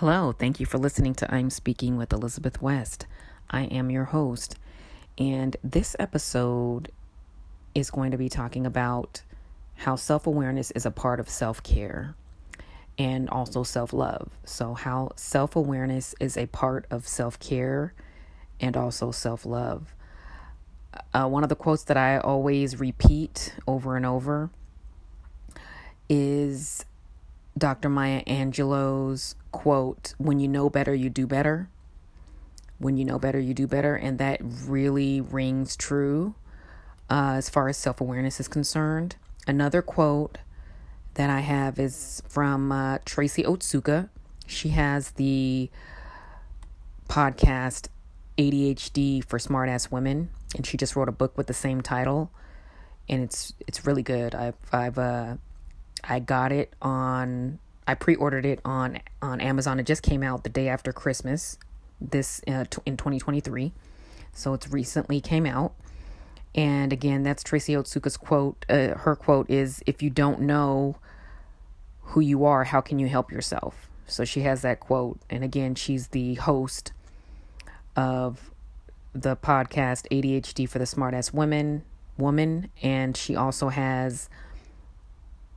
Hello, thank you for listening to I'm Speaking with Elizabeth West. I am your host, and this episode is going to be talking about how self awareness is a part of self care and also self love. So, how self awareness is a part of self care and also self love. Uh, one of the quotes that I always repeat over and over is Dr. Maya Angelou's quote, When you know better, you do better. When you know better, you do better. And that really rings true uh, as far as self awareness is concerned. Another quote that I have is from uh, Tracy Otsuka. She has the podcast ADHD for Smartass Women, and she just wrote a book with the same title, and it's it's really good. I've I've uh, I got it on I pre-ordered it on on Amazon. It just came out the day after Christmas this uh, t- in 2023. So it's recently came out. And again, that's Tracy Otsuka's quote. Uh, her quote is if you don't know who you are, how can you help yourself? So she has that quote. And again, she's the host of the podcast ADHD for the Smartass Women woman and she also has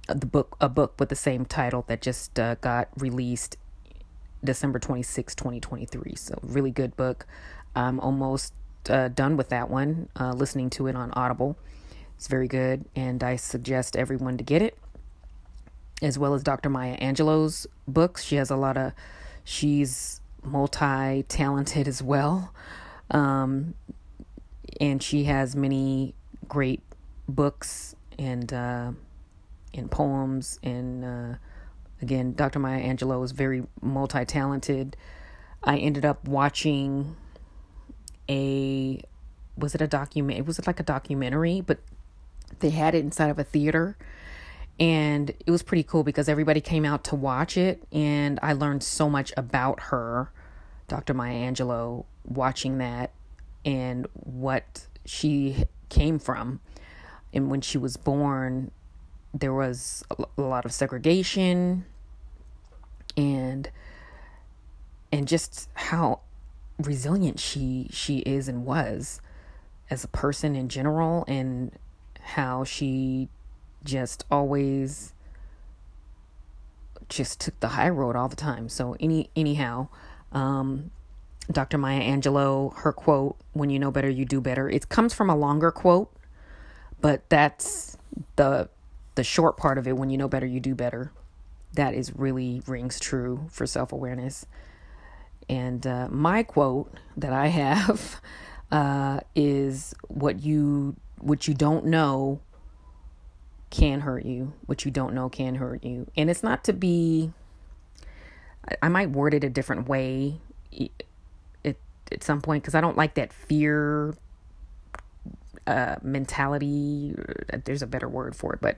the book a book with the same title that just uh, got released December 26, 2023. So really good book. I'm almost uh, done with that one, uh, listening to it on Audible. It's very good, and I suggest everyone to get it, as well as Dr. Maya Angelou's books. She has a lot of, she's multi talented as well. Um, and she has many great books and uh, in poems and uh, again dr maya angelou is very multi-talented. I ended up watching a was it a document it was like a documentary but they had it inside of a theater. And it was pretty cool because everybody came out to watch it and i learned so much about her dr maya angelou watching that and what she came from. And when she was born there was a lot of segregation and and just how resilient she she is and was as a person in general and how she just always just took the high road all the time so any anyhow um Dr. Maya Angelou her quote when you know better you do better it comes from a longer quote but that's the the short part of it when you know better you do better. That is really rings true for self-awareness. And uh, my quote that i have uh, is what you what you don't know can hurt you. What you don't know can hurt you. And it's not to be i might word it a different way at, at some point because i don't like that fear uh, mentality. There's a better word for it, but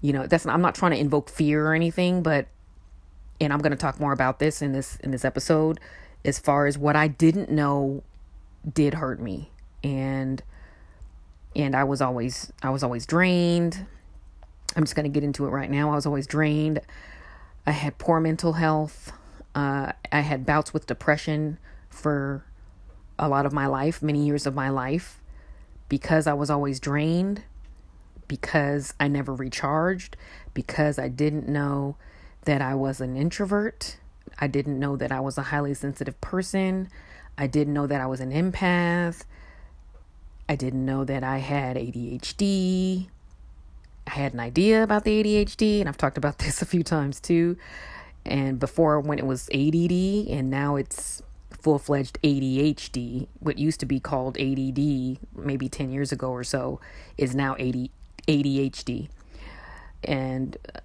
you know, that's. I'm not trying to invoke fear or anything, but and I'm going to talk more about this in this in this episode as far as what I didn't know did hurt me and and I was always I was always drained. I'm just going to get into it right now. I was always drained. I had poor mental health. Uh, I had bouts with depression for a lot of my life, many years of my life because I was always drained, because I never recharged, because I didn't know that I was an introvert. I didn't know that I was a highly sensitive person. I didn't know that I was an empath. I didn't know that I had ADHD. I had an idea about the ADHD, and I've talked about this a few times too. And before, when it was ADD, and now it's full fledged ADHD, what used to be called ADD maybe 10 years ago or so, is now AD, ADHD. And uh,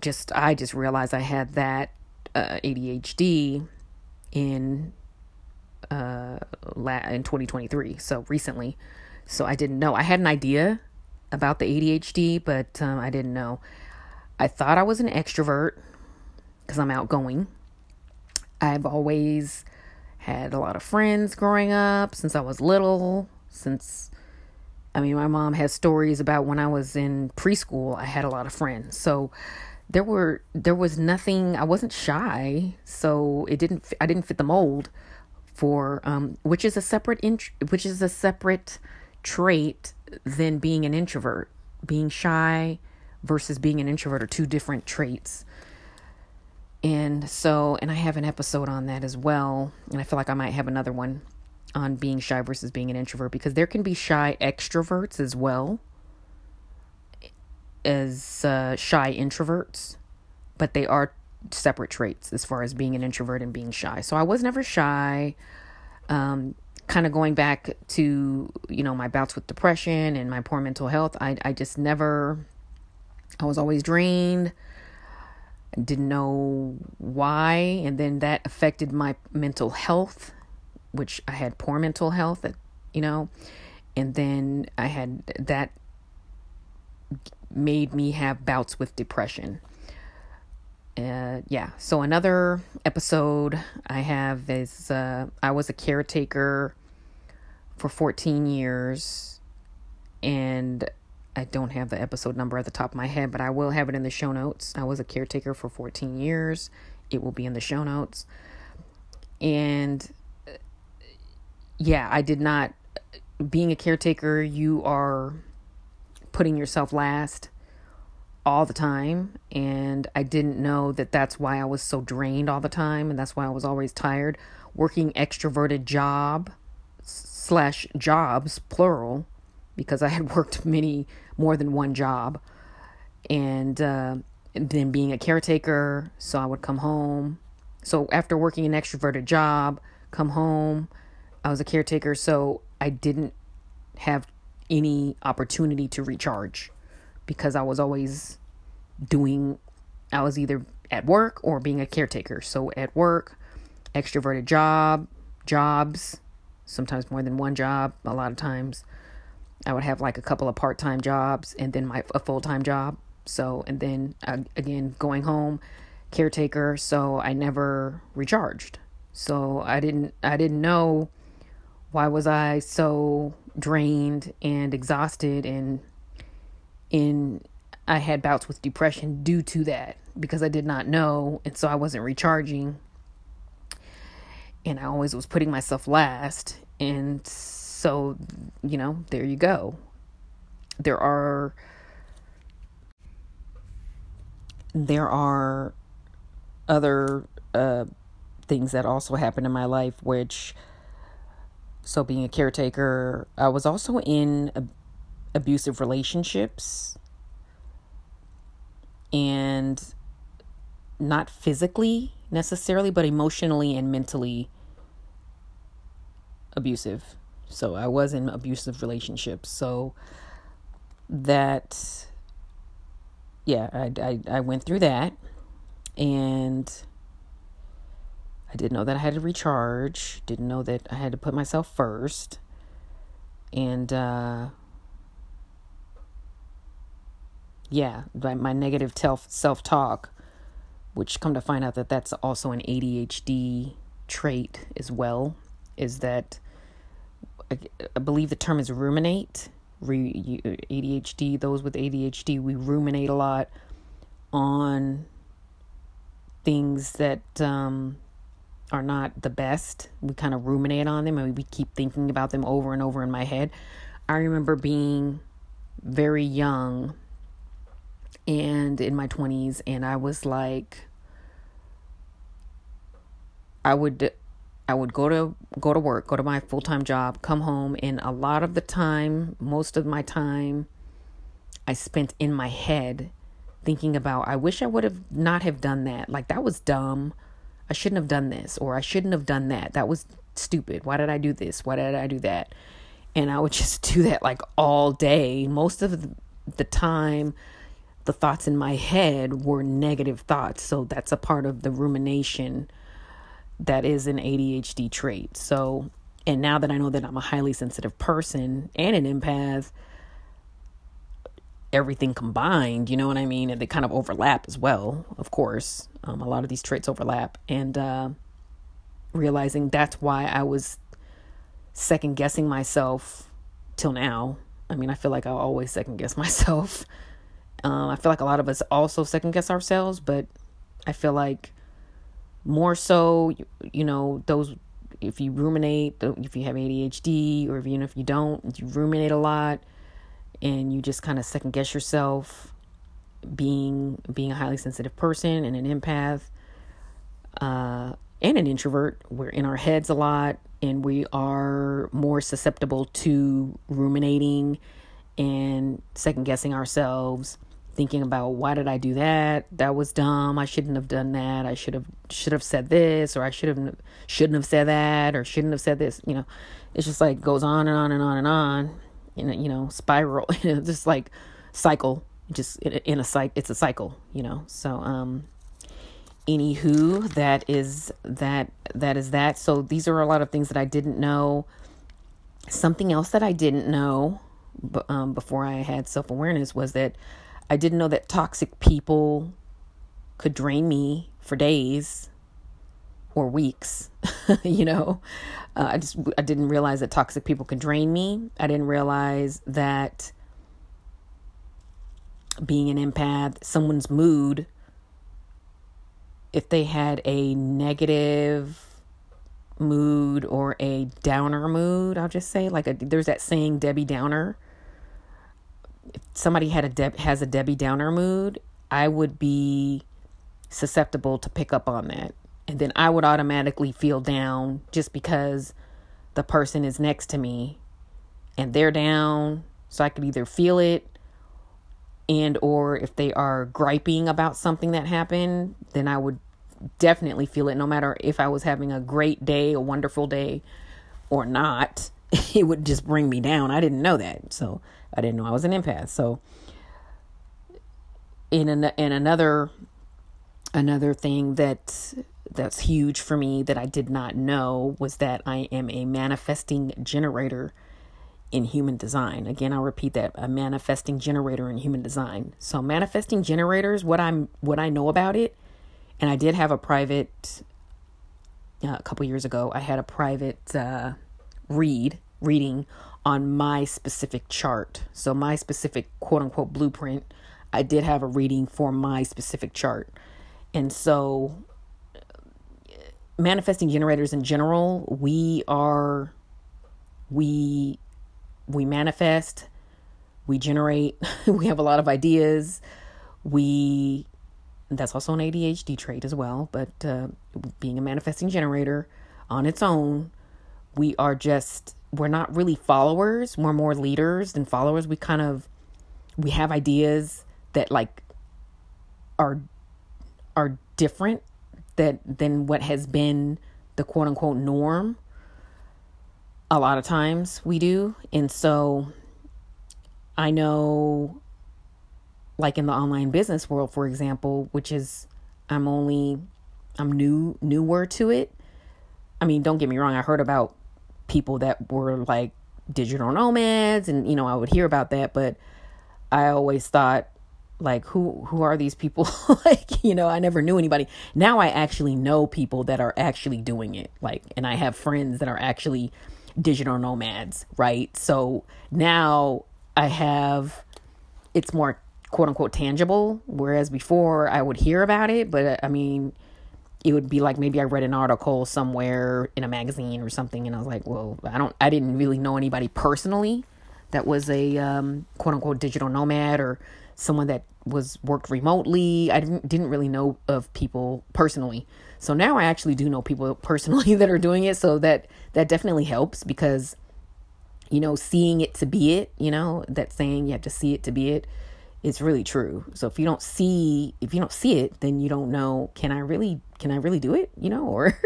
just, I just realized I had that uh, ADHD in uh in 2023 so recently. So i didn't know. I had an idea about the adhd but um, i didn't know. I thought i was an extrovert because i'm outgoing. I've always had a lot of friends growing up since I was little. Since, I mean, my mom has stories about when I was in preschool, I had a lot of friends. So there were there was nothing I wasn't shy so it didn't I didn't fit the mold for um which is a separate int- which is a separate trait than being an introvert being shy versus being an introvert are two different traits and so and I have an episode on that as well and I feel like I might have another one on being shy versus being an introvert because there can be shy extroverts as well as uh, shy introverts, but they are separate traits as far as being an introvert and being shy. So I was never shy. Um, kind of going back to you know my bouts with depression and my poor mental health, I I just never. I was always drained. Didn't know why, and then that affected my mental health, which I had poor mental health. You know, and then I had that made me have bouts with depression. Uh, yeah, so another episode I have is uh, I was a caretaker for 14 years, and I don't have the episode number at the top of my head, but I will have it in the show notes. I was a caretaker for 14 years, it will be in the show notes. And uh, yeah, I did not, uh, being a caretaker, you are putting yourself last all the time and I didn't know that that's why I was so drained all the time and that's why I was always tired working extroverted job slash jobs plural because I had worked many more than one job and uh, then being a caretaker so I would come home so after working an extroverted job come home I was a caretaker so I didn't have any opportunity to recharge because I was always doing, I was either at work or being a caretaker. So at work, extroverted job, jobs, sometimes more than one job, a lot of times. I would have like a couple of part time jobs and then my a full time job. So, and then uh, again, going home, caretaker. So I never recharged. So I didn't, I didn't know why was I so drained and exhausted and in I had bouts with depression due to that because I did not know and so I wasn't recharging and I always was putting myself last and so you know there you go there are there are other uh, things that also happened in my life which so, being a caretaker, I was also in ab- abusive relationships and not physically necessarily, but emotionally and mentally abusive. So, I was in abusive relationships. So, that, yeah, I, I, I went through that and I didn't know that I had to recharge, didn't know that I had to put myself first. And uh, yeah, my negative self talk, which come to find out that that's also an ADHD trait as well, is that I, believe the term is ruminate. ADHD, those with ADHD, we ruminate a lot on things that um, are not the best. We kind of ruminate on them and we keep thinking about them over and over in my head. I remember being very young and in my 20s and I was like I would I would go to go to work, go to my full-time job, come home and a lot of the time, most of my time I spent in my head thinking about I wish I would have not have done that. Like that was dumb I shouldn't have done this or I shouldn't have done that. That was stupid. Why did I do this? Why did I do that? And I would just do that like all day. Most of the time, the thoughts in my head were negative thoughts. So that's a part of the rumination that is an ADHD trait. So, and now that I know that I'm a highly sensitive person and an empath, everything combined, you know what I mean? And they kind of overlap as well, of course. Um, a lot of these traits overlap. And uh, realizing that's why I was second guessing myself till now. I mean, I feel like I always second guess myself. Um, I feel like a lot of us also second guess ourselves, but I feel like more so, you, know, those if you ruminate, if you have ADHD, or even if you don't, you ruminate a lot, and you just kind of second guess yourself, being being a highly sensitive person and an empath, uh, and an introvert. We're in our heads a lot, and we are more susceptible to ruminating and second guessing ourselves thinking about why did I do that? That was dumb. I shouldn't have done that. I should have should have said this or I should have shouldn't have said that or shouldn't have said this. You know, it's just like goes on and on and on and on. In a, you know, spiral. just like cycle. Just in a, in a cycle. It's a cycle. You know. So um. Anywho, that is that that is that. So these are a lot of things that I didn't know. Something else that I didn't know um, before I had self awareness was that I didn't know that toxic people could drain me for days or weeks. you know, uh, I just I didn't realize that toxic people could drain me. I didn't realize that being an empath, someone's mood, if they had a negative mood or a downer mood, I'll just say like a, there's that saying Debbie Downer if somebody had a Deb has a Debbie Downer mood, I would be susceptible to pick up on that. And then I would automatically feel down just because the person is next to me and they're down. So I could either feel it and or if they are griping about something that happened, then I would definitely feel it no matter if I was having a great day, a wonderful day or not. It would just bring me down. I didn't know that. So I didn't know I was an empath. So in an, in another another thing that that's huge for me that I did not know was that I am a manifesting generator in human design. Again, I'll repeat that a manifesting generator in human design. So manifesting generators, what I'm what I know about it, and I did have a private uh, a couple years ago. I had a private uh, read reading on my specific chart. So, my specific quote unquote blueprint, I did have a reading for my specific chart. And so, manifesting generators in general, we are, we, we manifest, we generate, we have a lot of ideas. We, that's also an ADHD trait as well, but uh, being a manifesting generator on its own, we are just we're not really followers we're more leaders than followers. We kind of we have ideas that like are are different that than what has been the quote unquote norm. A lot of times we do. And so i know like in the online business world for example which is i'm only i'm new newer to it. I mean don't get me wrong i heard about people that were like digital nomads and you know I would hear about that but I always thought like who who are these people? Like you know I never knew anybody. Now I actually know people that are actually doing it like and I have friends that are actually digital nomads right? So now I have it's more quote unquote tangible whereas before I would hear about it but I mean it would be like maybe I read an article somewhere in a magazine or something, and I was like, well, I don't, I didn't really know anybody personally that was a um, quote unquote digital nomad or someone that was worked remotely. I didn't didn't really know of people personally. So now I actually do know people personally that are doing it. So that that definitely helps because you know seeing it to be it. You know that saying you have to see it to be it it's really true. So if you don't see if you don't see it, then you don't know can I really can I really do it, you know, or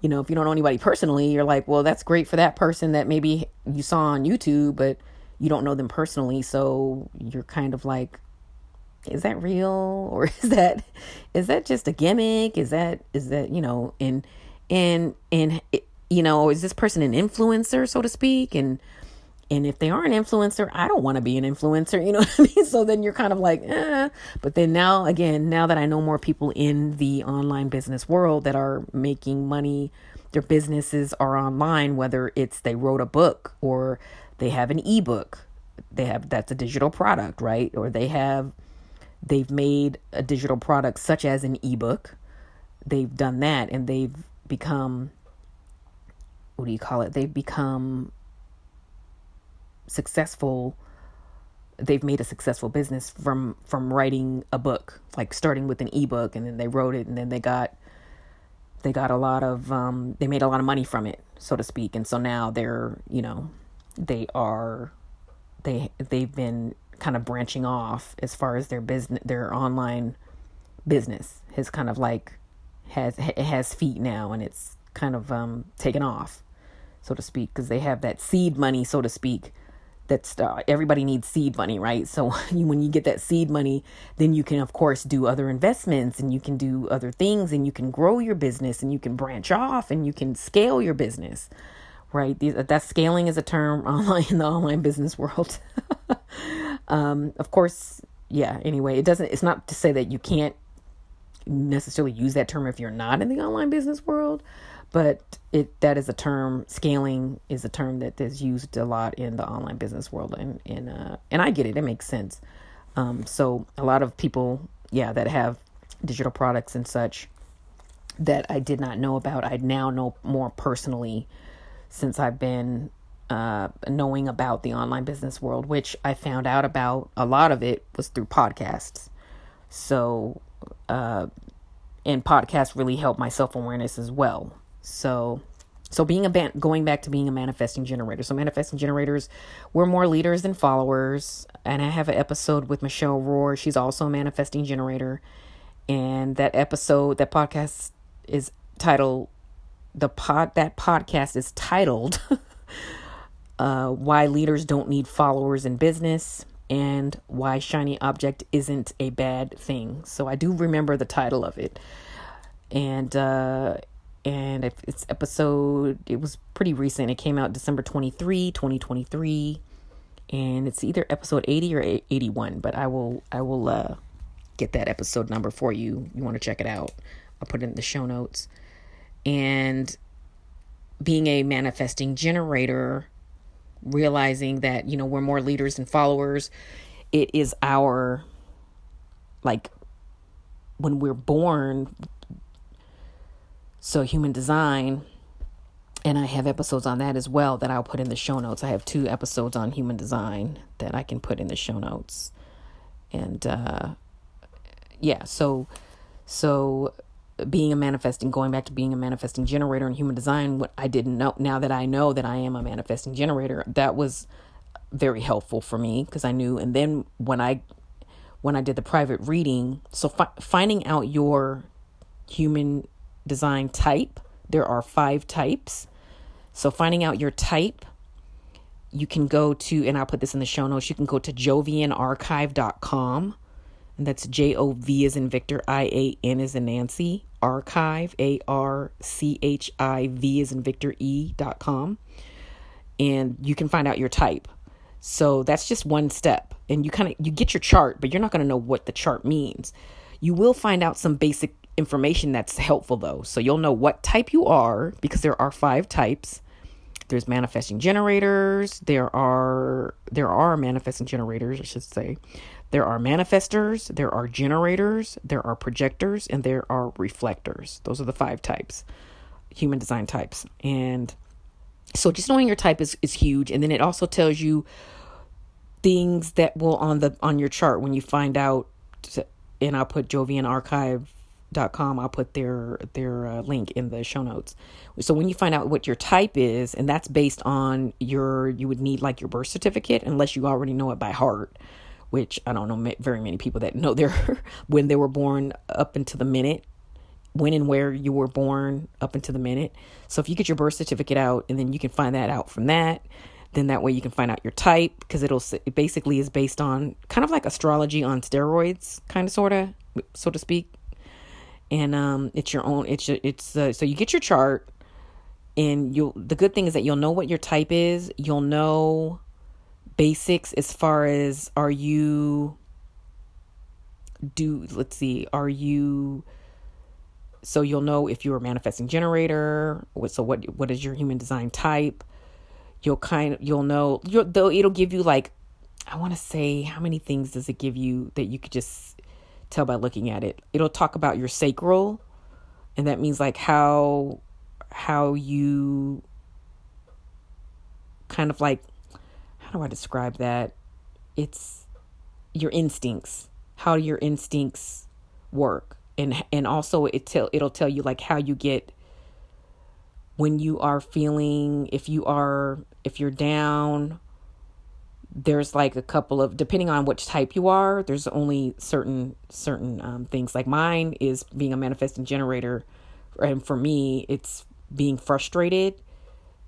you know, if you don't know anybody personally, you're like, well, that's great for that person that maybe you saw on YouTube, but you don't know them personally, so you're kind of like is that real or is that is that just a gimmick? Is that is that, you know, and and and you know, is this person an influencer so to speak and and if they are an influencer, I don't want to be an influencer. You know what I mean? So then you're kind of like, eh. But then now, again, now that I know more people in the online business world that are making money, their businesses are online, whether it's they wrote a book or they have an ebook, they have that's a digital product, right? Or they have they've made a digital product such as an ebook. They've done that and they've become what do you call it? They've become successful they've made a successful business from from writing a book like starting with an ebook and then they wrote it and then they got they got a lot of um they made a lot of money from it so to speak. And so now they're you know they are they they've been kind of branching off as far as their business their online business has kind of like has has feet now and it's kind of um taken off so to speak because they have that seed money so to speak that's uh, everybody needs seed money right? So when you get that seed money then you can of course do other investments and you can do other things and you can grow your business and you can branch off and you can scale your business right? That scaling is a term online in the online business world. Um, of course yeah anyway it doesn't it's not to say that you can't necessarily use that term if you're not in the online business world but it that is a term scaling is a term that is used a lot in the online business world and and uh, and I get it it makes sense. Um, so a lot of people yeah that have digital products and such that I did not know about I now know more personally since I've been uh, knowing about the online business world which I found out about a lot of it was through podcasts. So uh, and podcasts really help my self-awareness as well so, so being a ban- going back to being a manifesting generator. So manifesting generators, we're more leaders than followers. And I have an episode with Michelle Rohr. She's also a manifesting generator. And that episode, that podcast is titled the pod that podcast is titled uh, why leaders don't need followers in business and why shiny object isn't a bad thing so i do remember the title of it and uh, and it's episode it was pretty recent. It came out december 23 2023 and it's either episode 80 or 81 but i will i will uh get that episode number for you. You want to check it out? I'll put it in the show notes. And being a manifesting generator realizing that you know we're more leaders than followers it is our like when we're born so, human design, and I have episodes on that as well that I'll put in the show notes. I have two episodes on human design that I can put in the show notes. And uh, yeah, so so being a manifesting, going back to being a manifesting generator in human design, what I didn't know now that I know that I am a manifesting generator, that was very helpful for me because I knew. And then when I when I did the private reading, so fi- finding out your human design type. There are five types. So, finding out your type, you can go to, and I'll put this in the show notes, you can go to jovianarchive.com. And that's J O V as in Victor, I A N as in Nancy, archive, A R C H I V as in Victor E dot com. And you can find out your type. So that's just one step. And you kind of you get your chart, but you're not going to know what the chart means. You will find out some basic information that's helpful though. So you'll know what type you are because there are five types. There's manifesting generators, there are there are manifesting generators, I should say. There are manifestors, there are generators, there are projectors, and there are reflectors. Those are the five types, human design types. And so just knowing your type is, is huge. And then it also tells you things that will on the on your chart when you find out and I'll put Jovian Archive dot com. I'll put their their uh, link in the show notes. So when you find out what your type is and that's based on your you would need like your birth certificate unless you already know it by heart which i don't know very many people that know their when they were born up into the minute when and where you were born up into the minute. So if you get your birth certificate out and then you can find that out from that then that way you can find out your type because it'll it basically is based on kind of like astrology on steroids kind of sort of so to speak and um, it's your own. It's it's uh, so you get your chart, and you'll. The good thing is that you'll know what your type is. You'll know basics as far as are you do let's see are you so you'll know if you're a manifesting generator so what what is your human design type you'll kind of you'll know you'll, though it'll give you like i want to say how many things does it give you that you could just tell by looking at it. It'll talk about your sacral, and that means like how how you kind of like how do I describe that? It's your instincts, how your instincts work. And and also it tell it'll tell you like how you get when you are feeling if you are if you're down there's like a couple of depending on which type you are there's only certain certain um, things. Like mine is being a manifesting generator and for me it's being frustrated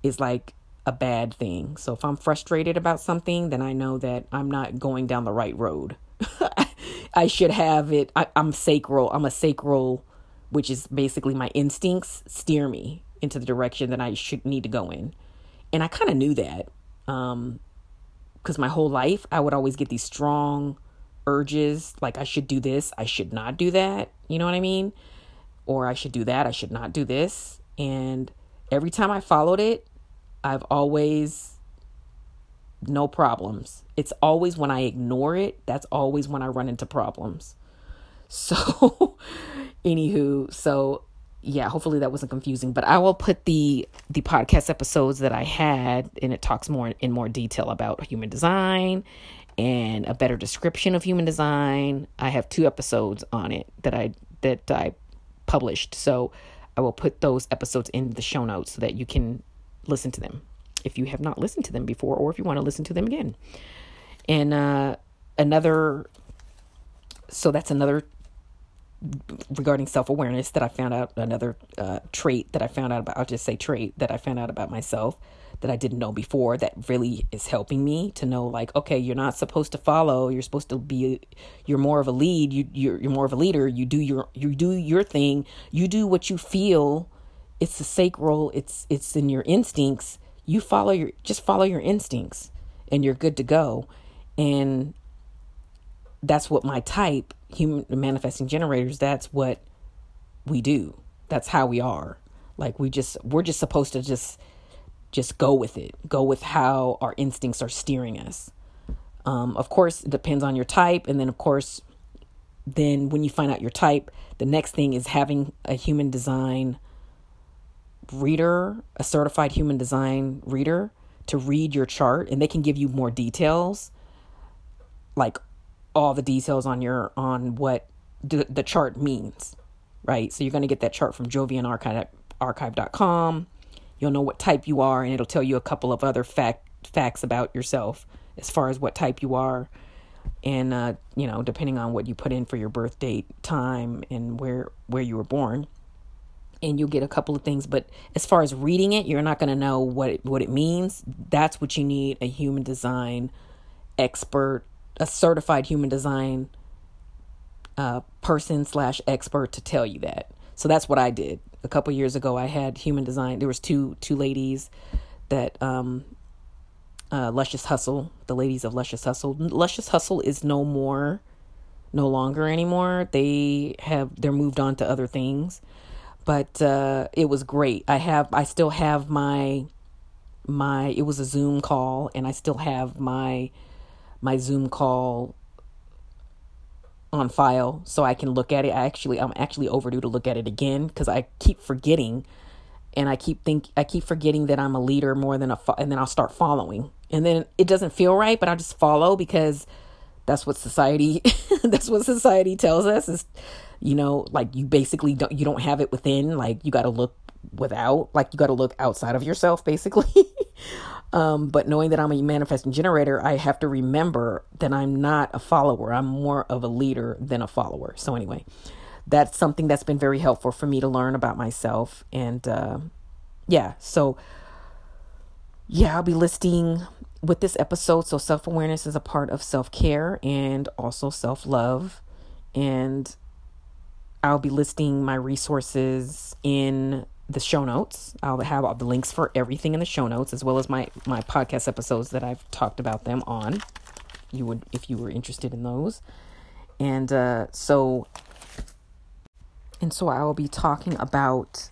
is like a bad thing. So if i'm frustrated about something then i know that i'm not going down the right road. I should have it I, i'm sacral i'm a sacral which is basically my instincts steer me into the direction that i should need to go in. And i kind of knew that um because my whole life I would always get these strong urges like I should do this, I should not do that. You know what I mean? Or I should do that, I should not do this. And every time I followed it, I've always no problems. It's always when I ignore it, that's always when I run into problems. So, anywho, so yeah, hopefully that wasn't confusing, but I will put the the podcast episodes that I had and it talks more in more detail about human design and a better description of human design. I have two episodes on it that I that I published. So I will put those episodes in the show notes so that you can listen to them if you have not listened to them before or if you want to listen to them again. And uh another so that's another regarding self awareness that I found out another uh, trait that I found out about. I'll just say trait that I found out about myself that I didn't know before that really is helping me to know like okay you're not supposed to follow you're supposed to be you're more of a lead you you're, you're more of a leader you do your you do your thing you do what you feel it's the sacral it's it's in your instincts you follow your just follow your instincts and you're good to go and that's what my type human manifesting generators that's what we do. That's how we are. Like we just we're just supposed to just just go with it. Go with how our instincts are steering us. Um, of course it depends on your type and then of course then when you find out your type the next thing is having a human design reader a certified human design reader to read your chart and they can give you more details. Like all the details on your on what the, the chart means, right? So you're going to get that chart from Jovian Archive, archive.com. You'll know what type you are, and it'll tell you a couple of other fact facts about yourself as far as what type you are, and uh, you know, depending on what you put in for your birth date, time, and where where you were born. And you'll get a couple of things, but as far as reading it, you're not going to know what it, what it means. That's what you need a human design expert a certified human design uh, person slash expert to tell you that. So that's what I did. A couple years ago, I had human design. There was two two ladies that um, uh, Luscious Hustle, the ladies of Luscious Hustle. Luscious Hustle is no more, no longer anymore. They have they're moved on to other things, but uh, it was great. I have I still have my my it was a Zoom call, and I still have my my Zoom call on file so I can look at it. I actually I'm actually overdue to look at it again cuz I keep forgetting and I keep think I keep forgetting that I'm a leader more than a fo- and then I'll start following. And then it doesn't feel right, but I just follow because that's what society that's what society tells us is you know, like you basically don't you don't have it within, like you got to look without, like you got to look outside of yourself basically. Um, but knowing that I'm a manifesting generator, I have to remember that I'm not a follower. I'm more of a leader than a follower. So, anyway, that's something that's been very helpful for me to learn about myself. And uh, yeah, so yeah, I'll be listing with this episode. So, self awareness is a part of self care and also self love. And I'll be listing my resources in the show notes. I'll have all the links for everything in the show notes, as well as my my podcast episodes that I've talked about them on. You would, if you were interested in those, and uh, so, and so I will be talking about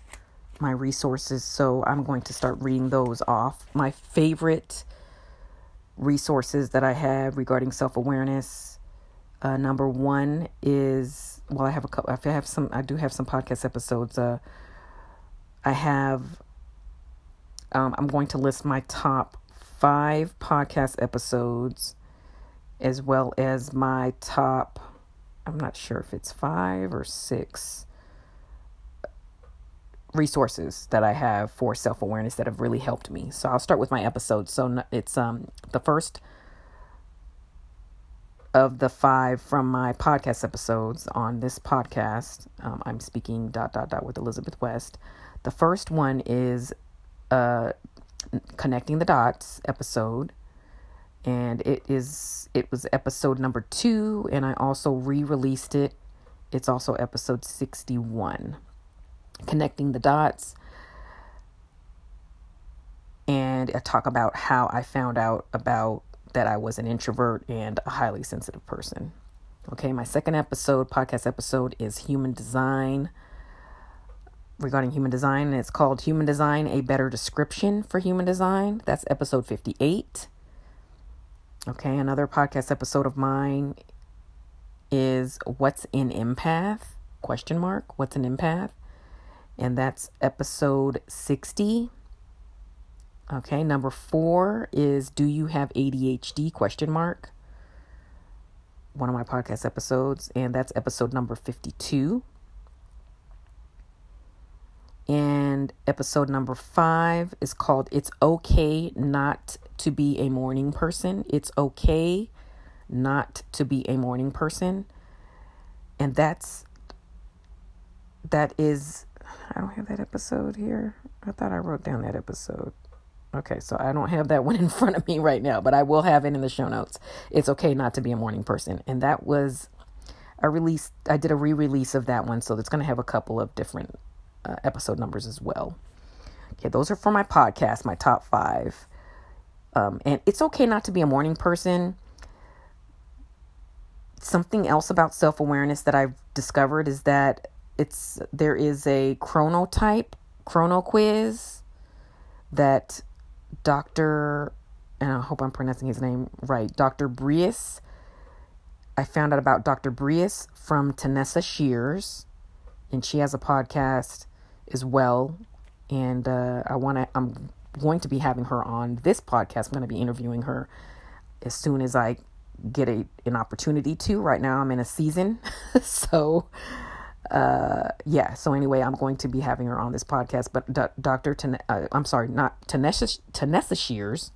my resources. So I'm going to start reading those off. My favorite resources that I have regarding self awareness Uh, number one is well, I have a couple. I have some. I do have some podcast episodes. Uh, I have. Um, I'm going to list my top five podcast episodes, as well as my top. I'm not sure if it's five or six resources that I have for self awareness that have really helped me. So I'll start with my episodes. So it's um the first of the five from my podcast episodes on this podcast. Um, I'm speaking dot dot dot with Elizabeth West. The first one is uh connecting the dots episode and it is it was episode number 2 and I also re-released it. It's also episode 61 connecting the dots. And I talk about how I found out about that I was an introvert and a highly sensitive person. Okay, my second episode, podcast episode, is human design regarding human design, and it's called Human Design A Better Description for Human Design. That's episode 58. Okay, another podcast episode of mine is What's an Empath? Question mark. What's an empath? and that's episode 60. Okay, number 4 is do you have ADHD question mark? One of my podcast episodes and that's episode number 52. And episode number 5 is called It's Okay Not to Be a Morning Person. It's okay not to be a morning person. And that's that is I don't have that episode here. I thought I wrote down that episode. Okay, so I don't have that one in front of me right now, but I will have it in the show notes. It's okay not to be a morning person. And that was a release, I did a re release of that one, so it's going to have a couple of different uh, episode numbers as well. Okay, those are for my podcast, my top five. Um, and it's okay not to be a morning person. Something else about self awareness that I've discovered is that it's there is a chronotype chrono quiz that Dr. and I hope I'm pronouncing his name right, Dr. Breus. I found out about Dr. Breus from Tanessa Shears, and she has a podcast as well. And uh, I want to, I'm going to be having her on this podcast. I'm going to be interviewing her as soon as I get a an opportunity to. Right now, I'm in a season, so uh yeah so anyway i'm going to be having her on this podcast but dr Tan- uh, i'm sorry not Tanessa, Tanessa shears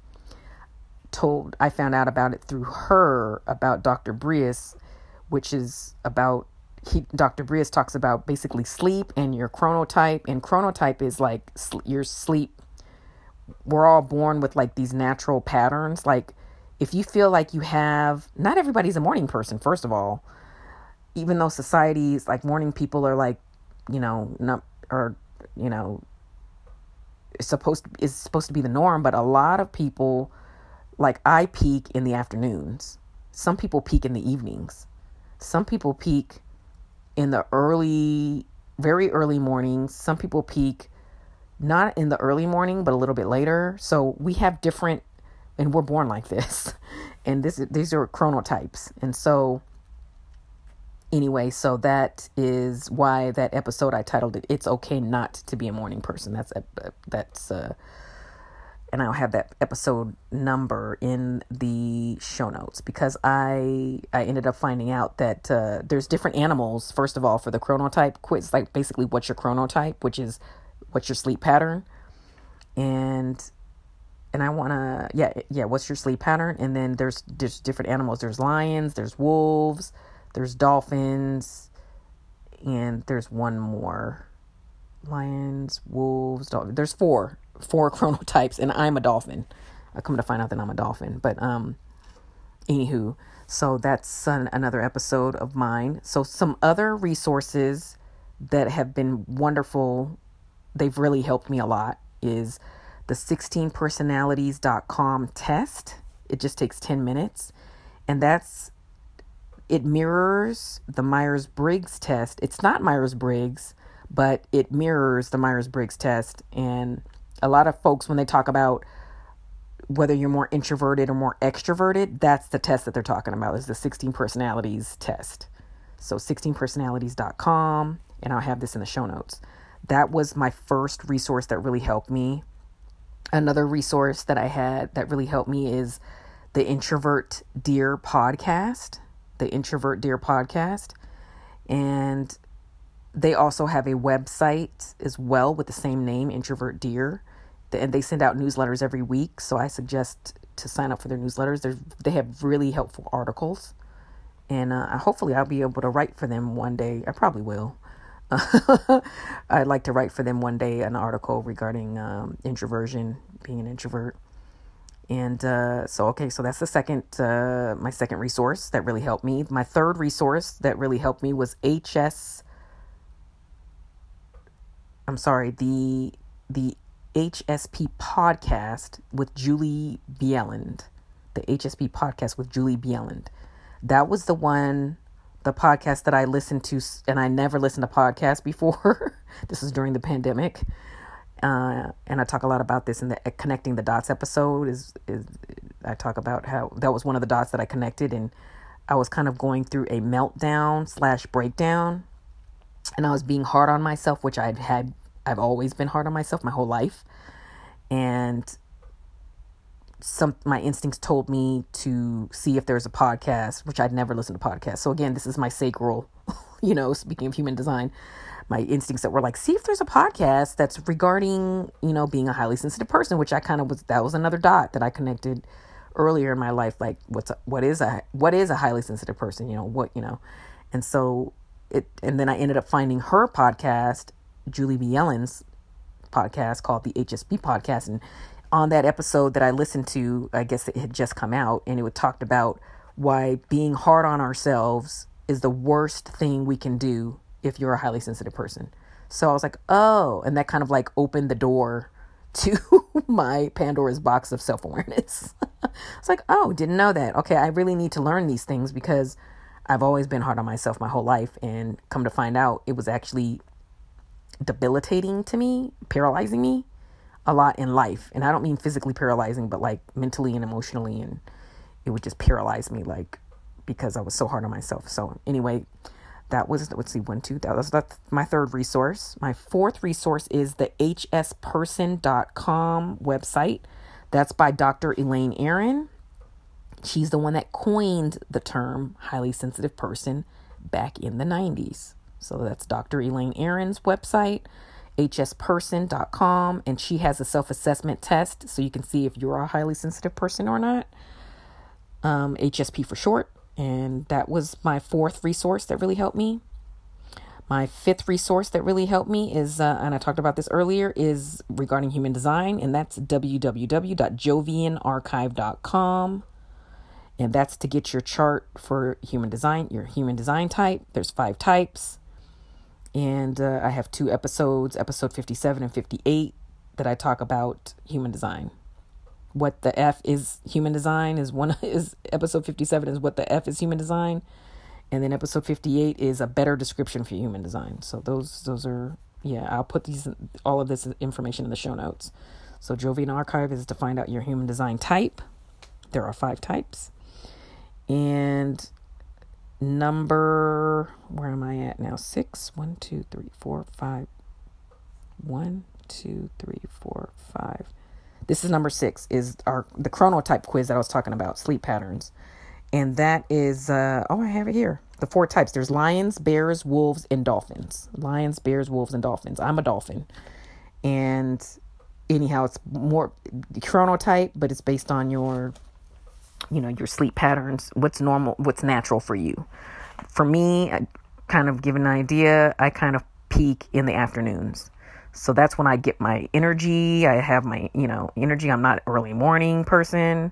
told i found out about it through her about dr breus which is about he dr breus talks about basically sleep and your chronotype and chronotype is like sl- your sleep we're all born with like these natural patterns like if you feel like you have not everybody's a morning person first of all even though societies like morning people are like, you know, not or you know, it's supposed to, is supposed to be the norm, but a lot of people like I peak in the afternoons. Some people peak in the evenings. Some people peak in the early very early mornings. Some people peak not in the early morning but a little bit later. So we have different and we're born like this. And this these are chronotypes. And so anyway, so that is why that episode I titled it "It's Okay Not to Be a Morning Person." That's a, that's uh, and I'll have that episode number in the show notes because I I ended up finding out that uh, there's different animals. First of all, for the chronotype quiz, like basically what's your chronotype, which is what's your sleep pattern, and and I want to yeah yeah what's your sleep pattern, and then there's there's different animals. There's lions, there's wolves there's dolphins, and there's one more. Lions, wolves, dolphins. There's four, four chronotypes, and I'm a dolphin. I come to find out that I'm a dolphin. But um, anywho, so that's an, another episode of mine. So some other resources that have been wonderful, they've really helped me a lot, is the 16personalities.com test. It just takes 10 minutes. And that's it mirrors the Myers Briggs test. It's not Myers Briggs, but it mirrors the Myers Briggs test. And a lot of folks, when they talk about whether you're more introverted or more extroverted, that's the test that they're talking about is the 16 personalities test. So 16personalities.com and I'll have this in the show notes. That was my first resource that really helped me. Another resource that I had that really helped me is the Introvert Dear podcast, the Introvert Dear podcast. And they also have a website as well with the same name, Introvert Dear and they send out newsletters every week. So I suggest to sign up for their newsletters. They're, they have really helpful articles, and uh, hopefully I'll be able to write for them one day. I probably will. I'd like to write for them one day an article regarding um, introversion, being an introvert. And uh, so, okay, so that's the second, uh, my second resource that really helped me. My third resource that really helped me was HS. I'm sorry, the the HSP podcast with Julie Bjelland. The HSP podcast with Julie Bjelland. That was the one, the podcast that I listened to, and I never listened to podcasts before. this is during the pandemic. Uh, and I talk a lot about this in the uh, connecting the dots episode. Is is I talk about how that was one of the dots that I connected, and I was kind of going through a meltdown slash breakdown, and I was being hard on myself, which I'd had I've always been hard on myself my whole life. And some my instincts told me to see if there's a podcast, which I'd never listened to podcasts. So again, this is my sacral, you know, speaking of human design, my instincts that were like, see if there's a podcast that's regarding, you know, being a highly sensitive person, which I kind of was that was another dot that I connected earlier in my life like what's a, what is a what is a highly sensitive person, you know, what, you know. And so it and then I ended up finding her podcast Julie Bjelland's podcast called the HSP podcast. And on that episode that I listened to, I guess it had just come out, and it talked about why being hard on ourselves is the worst thing we can do if you're a highly sensitive person. So I was like, oh, and that kind of like opened the door to my Pandora's box of self awareness. it's like, oh, didn't know that. Okay, I really need to learn these things because I've always been hard on myself my whole life. And come to find out, it was actually debilitating to me, paralyzing me a lot in life. And I don't mean physically paralyzing, but like mentally and emotionally. And it would just paralyze me, like, because I was so hard on myself. So, anyway, that was, let's see, one, two, that was that's my third resource. My fourth resource is the hsperson.com website. That's by Dr. Elaine Aron. She's the one that coined the term highly sensitive person back in the 90s. So that's Dr. Elaine Aron's website, hsperson.com, and she has a self assessment test so you can see if you're a highly sensitive person or not. Um, HSP for short. And that was my fourth resource that really helped me. My fifth resource that really helped me is, uh, and I talked about this earlier, is regarding human design, and that's www.jovianarchive.com. And that's to get your chart for human design, your human design type. There's five types and uh, I have two episodes, episode 57 and 58, that I talk about human design. What the F is human design is one is episode 57 is what the F is human design, and then episode 58 is a better description for human design. So those those are yeah, I'll put these all of this information in the show notes. So Jovian Archive is to find out your human design type. There are five types. And number where am I at now? Six. One, two, three, four, five. One, two, three, four, five. This is number six. Is our the chronotype quiz that I was talking about, sleep patterns, and that is uh, oh I have it here. The four types. There's lions, bears, wolves, and dolphins. Lions, bears, wolves, and dolphins. I'm a dolphin, and anyhow, it's more chronotype, but it's based on your you know, your sleep patterns, what's normal, what's natural for you. For me, I kind of give an idea, I kind of peak in the afternoons. So that's when I get my energy. I have my, you know, energy. I'm not early morning person.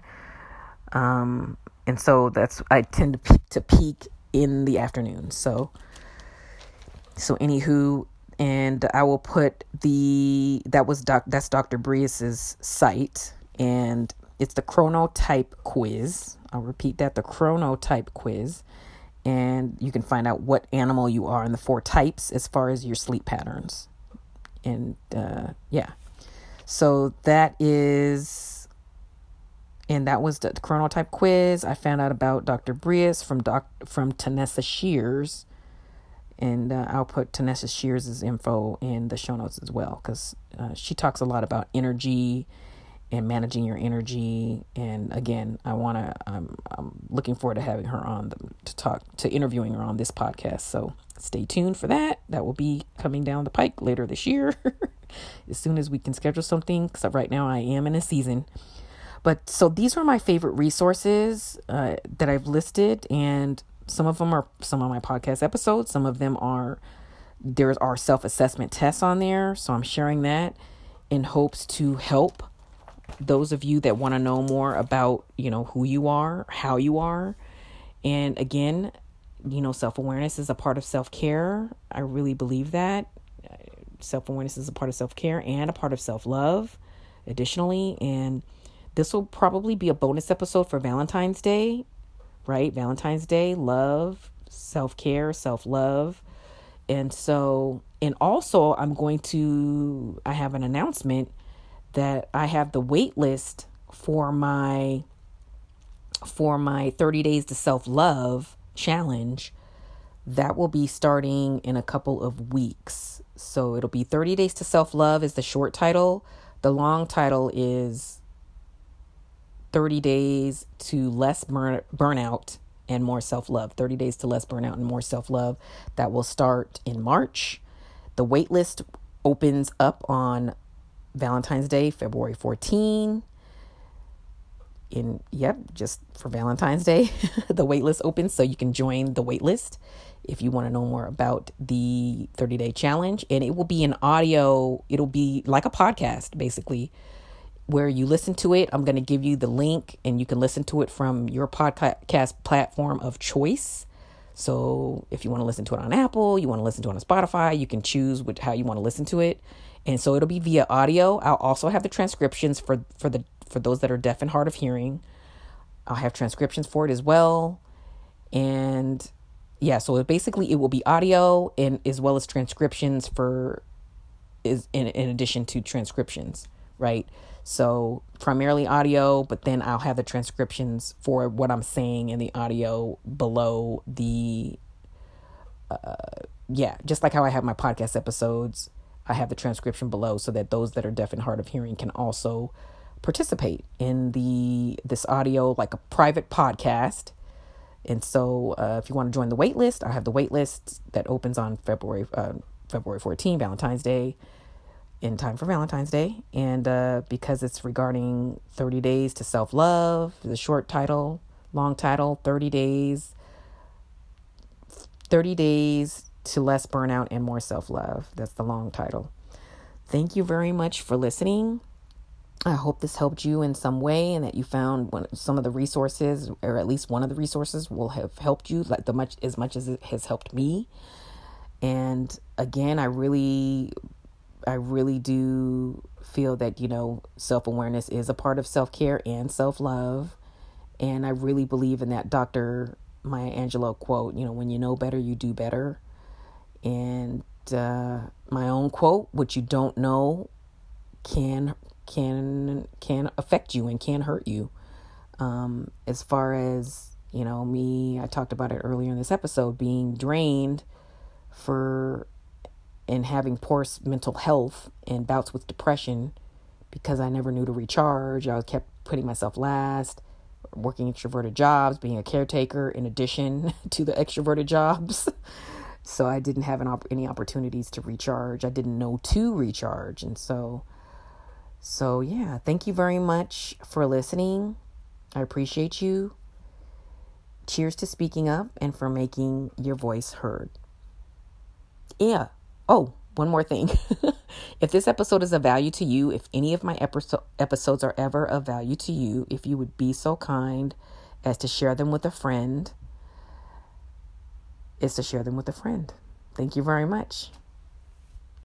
Um, and so that's, I tend to, peak, to peak in the afternoons. So, so anywho, and I will put the, that was doc, that's Dr. Breus's site. And it's the chronotype quiz. I'll repeat that the chronotype quiz. And you can find out what animal you are in the four types as far as your sleep patterns. And uh, yeah. So that is and that was the, chronotype quiz. I found out about Dr. Breus from doc from Tanessa Shears, and uh, I'll put Tanessa Shears' info in the show notes as well because uh, she talks a lot about energy and managing your energy. And again, I want to. I'm I'm looking forward to having her on the, to talk to interviewing her on this podcast. So stay tuned for that. That will be coming down the pike later this year, as soon as we can schedule something. Because right now I am in a season. But so these are my favorite resources uh, that I've listed, and some of them are some of my podcast episodes. Some of them are there are self assessment tests on there. So I'm sharing that in hopes to help those of you that want to know more about, you know, who you are, how you are. And again, you know, self awareness is a part of self care. I really believe that. Self awareness is a part of self care and a part of self love, additionally. And this will probably be a bonus episode for Valentine's Day, right? Valentine's Day, love, self care, self love. And so, and also, I'm going to, I have an announcement that I have the wait list for my for my 30 days to self-love challenge that will be starting in a couple of weeks. So it'll be 30 days to self-love is the short title. The long title is 30 days to less burn, burnout and more self-love. 30 days to less burnout and more self-love. That will start in March. The wait list opens up on Valentine's Day, February 14. In yep, just for Valentine's Day, the waitlist opens so you can join the waitlist if you want to know more about the 30 day challenge. And it will be an audio, it'll be like a podcast basically, where you listen to it. I'm going to give you the link and you can listen to it from your podcast platform of choice. So if you want to listen to it on Apple, you want to listen to it on Spotify, you can choose which, how you want to listen to it and so it'll be via audio. I'll also have the transcriptions for for the for those that are deaf and hard of hearing. I'll have transcriptions for it as well, and yeah, so basically it will be audio and as well as transcriptions for is in in addition to transcriptions, right? So primarily audio, but then I'll have the transcriptions for what I'm saying in the audio below the uh yeah, just like how I have my podcast episodes I have the transcription below so that those that are deaf and hard of hearing can also participate in the this audio like a private podcast. And so, uh, if you want to join the wait list, I have the wait list that opens on February uh, February 14, Valentine's Day, in time for Valentine's Day. And uh, because it's regarding 30 days to self love, the short title, long title, 30 days, 30 days to less burnout and more self love. That's the long title. Thank you very much for listening. I hope this helped you in some way and that you found some of the resources, or at least one of the resources, will have helped you like the much as much as it has helped me. And again, I really, I really do feel that you know self awareness is a part of self care and self love, and I really believe in that Dr. Maya Angelou quote. You know, when you know better, you do better and uh, my own quote, "What you don't know can can can affect you and can hurt you." Um, as far as you know, me, I talked about it earlier in this episode, being drained for and having poor mental health and bouts with depression because I never knew to recharge. I kept putting myself last, working extroverted jobs, being a caretaker in addition to the extroverted jobs. So I didn't have op- any opportunities to recharge. I didn't know to recharge. And so, so yeah, thank you very much for listening. I appreciate you. Cheers to speaking up and for making your voice heard. Yeah. Oh, one more thing. if this episode is of value to you, if any of my episo- episodes are ever of value to you, if you would be so kind as to share them with a friend, is to share them with a friend. Thank you very much.